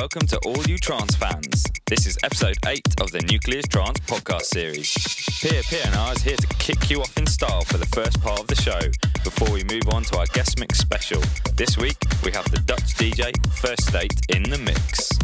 welcome to all you trance fans. This is episode 8 of the Nucleus Trance podcast series. Pierre Pierre is here to kick you off in style for the first part of the show before we move on to our guest mix special. This week we have the Dutch DJ First State in the mix.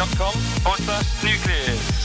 At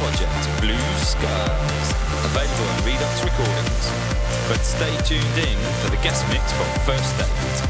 Project Blue Skies, available on Redux Recordings. But stay tuned in for the guest mix from First State.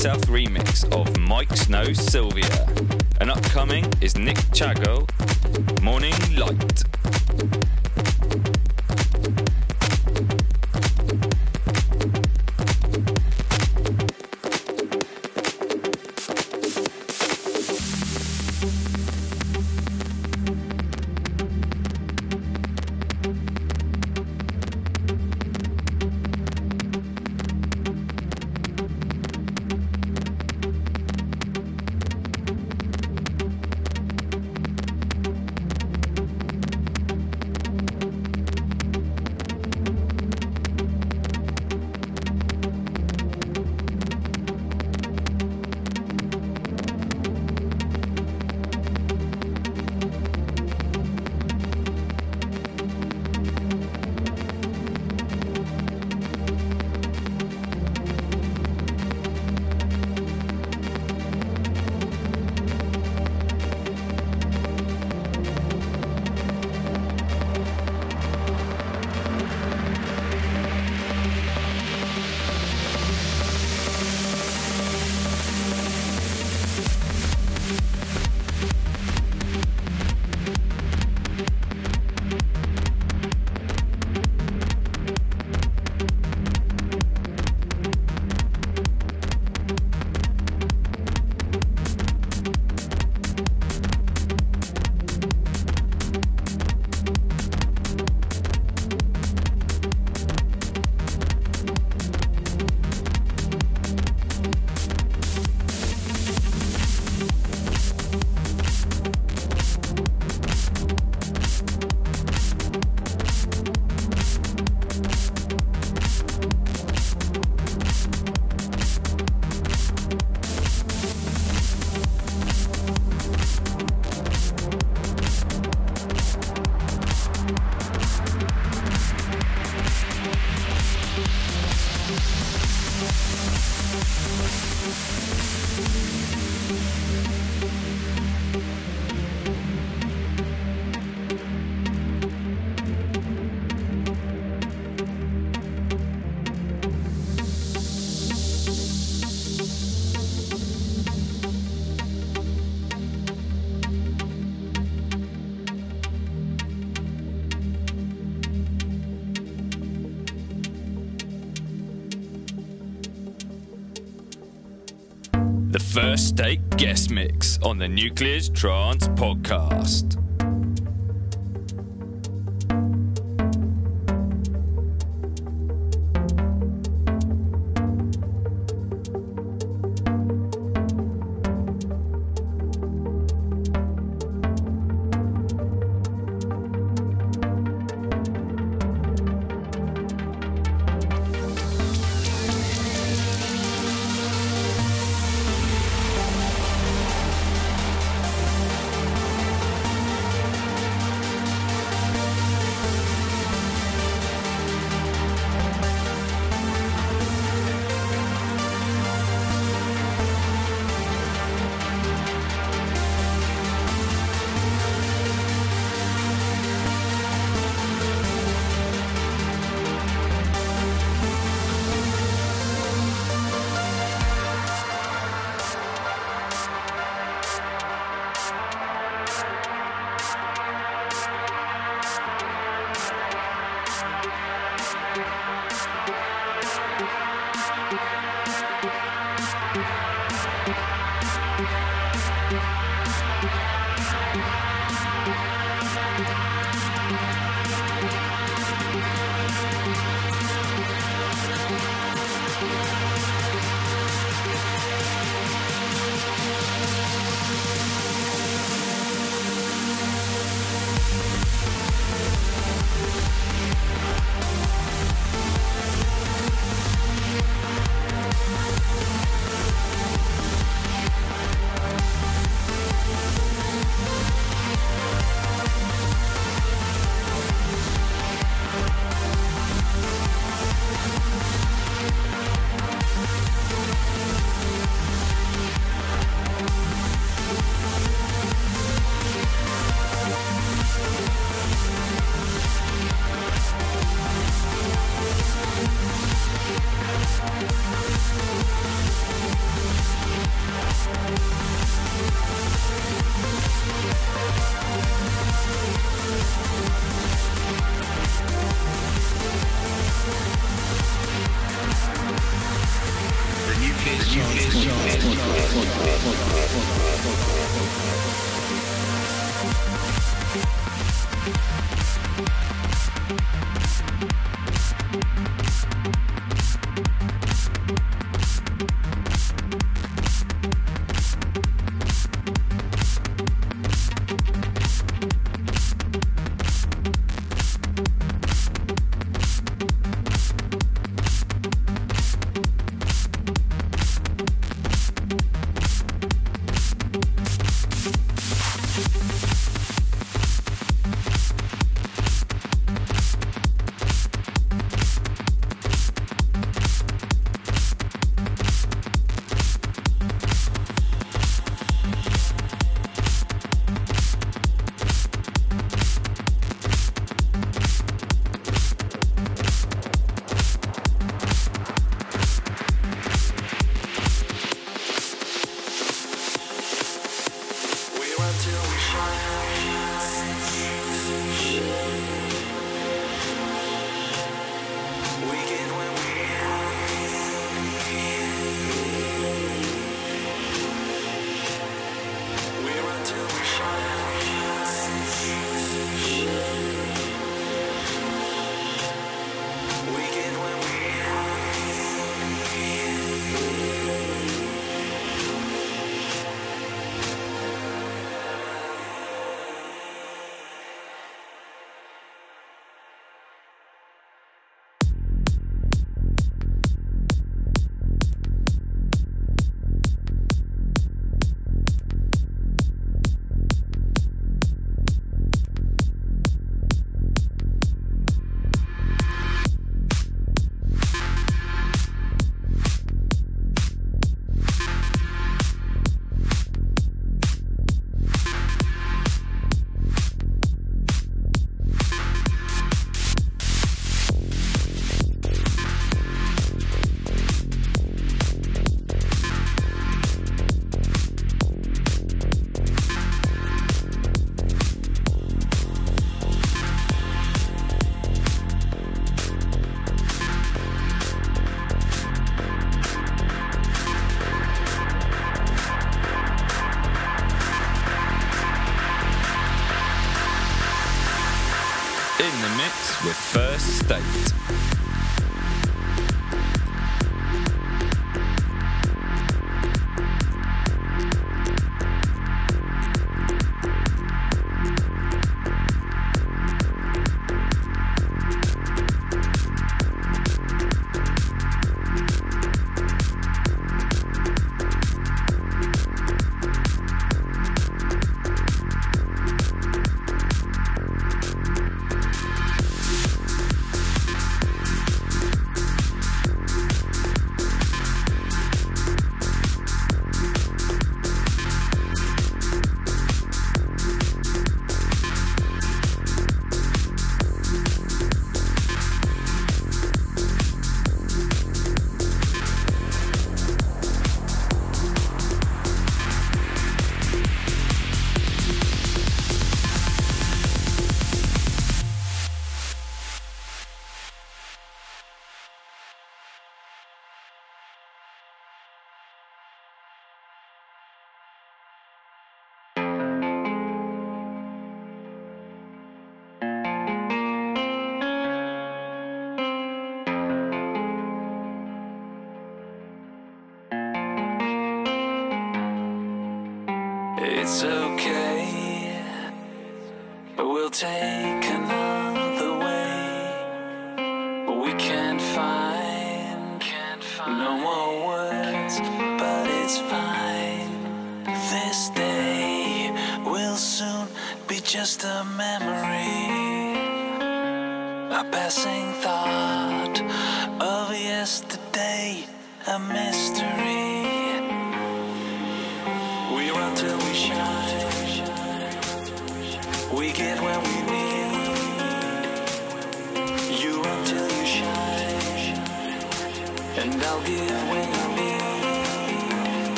South remix of Miike Snow's Sylvia. And upcoming is Nick Chago, Morning Light. First State guest mix on the Nucleus Trance podcast.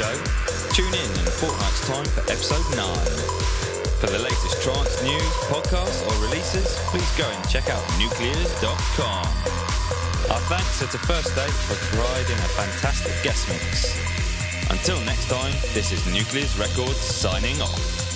Show. Tune in in a fortnight's time for episode 9. For the latest trance news, podcasts, or releases, please go and check out nuclears.com. Our thanks are to First State for providing a fantastic guest mix. Until next time, this is Nucleus Records signing off.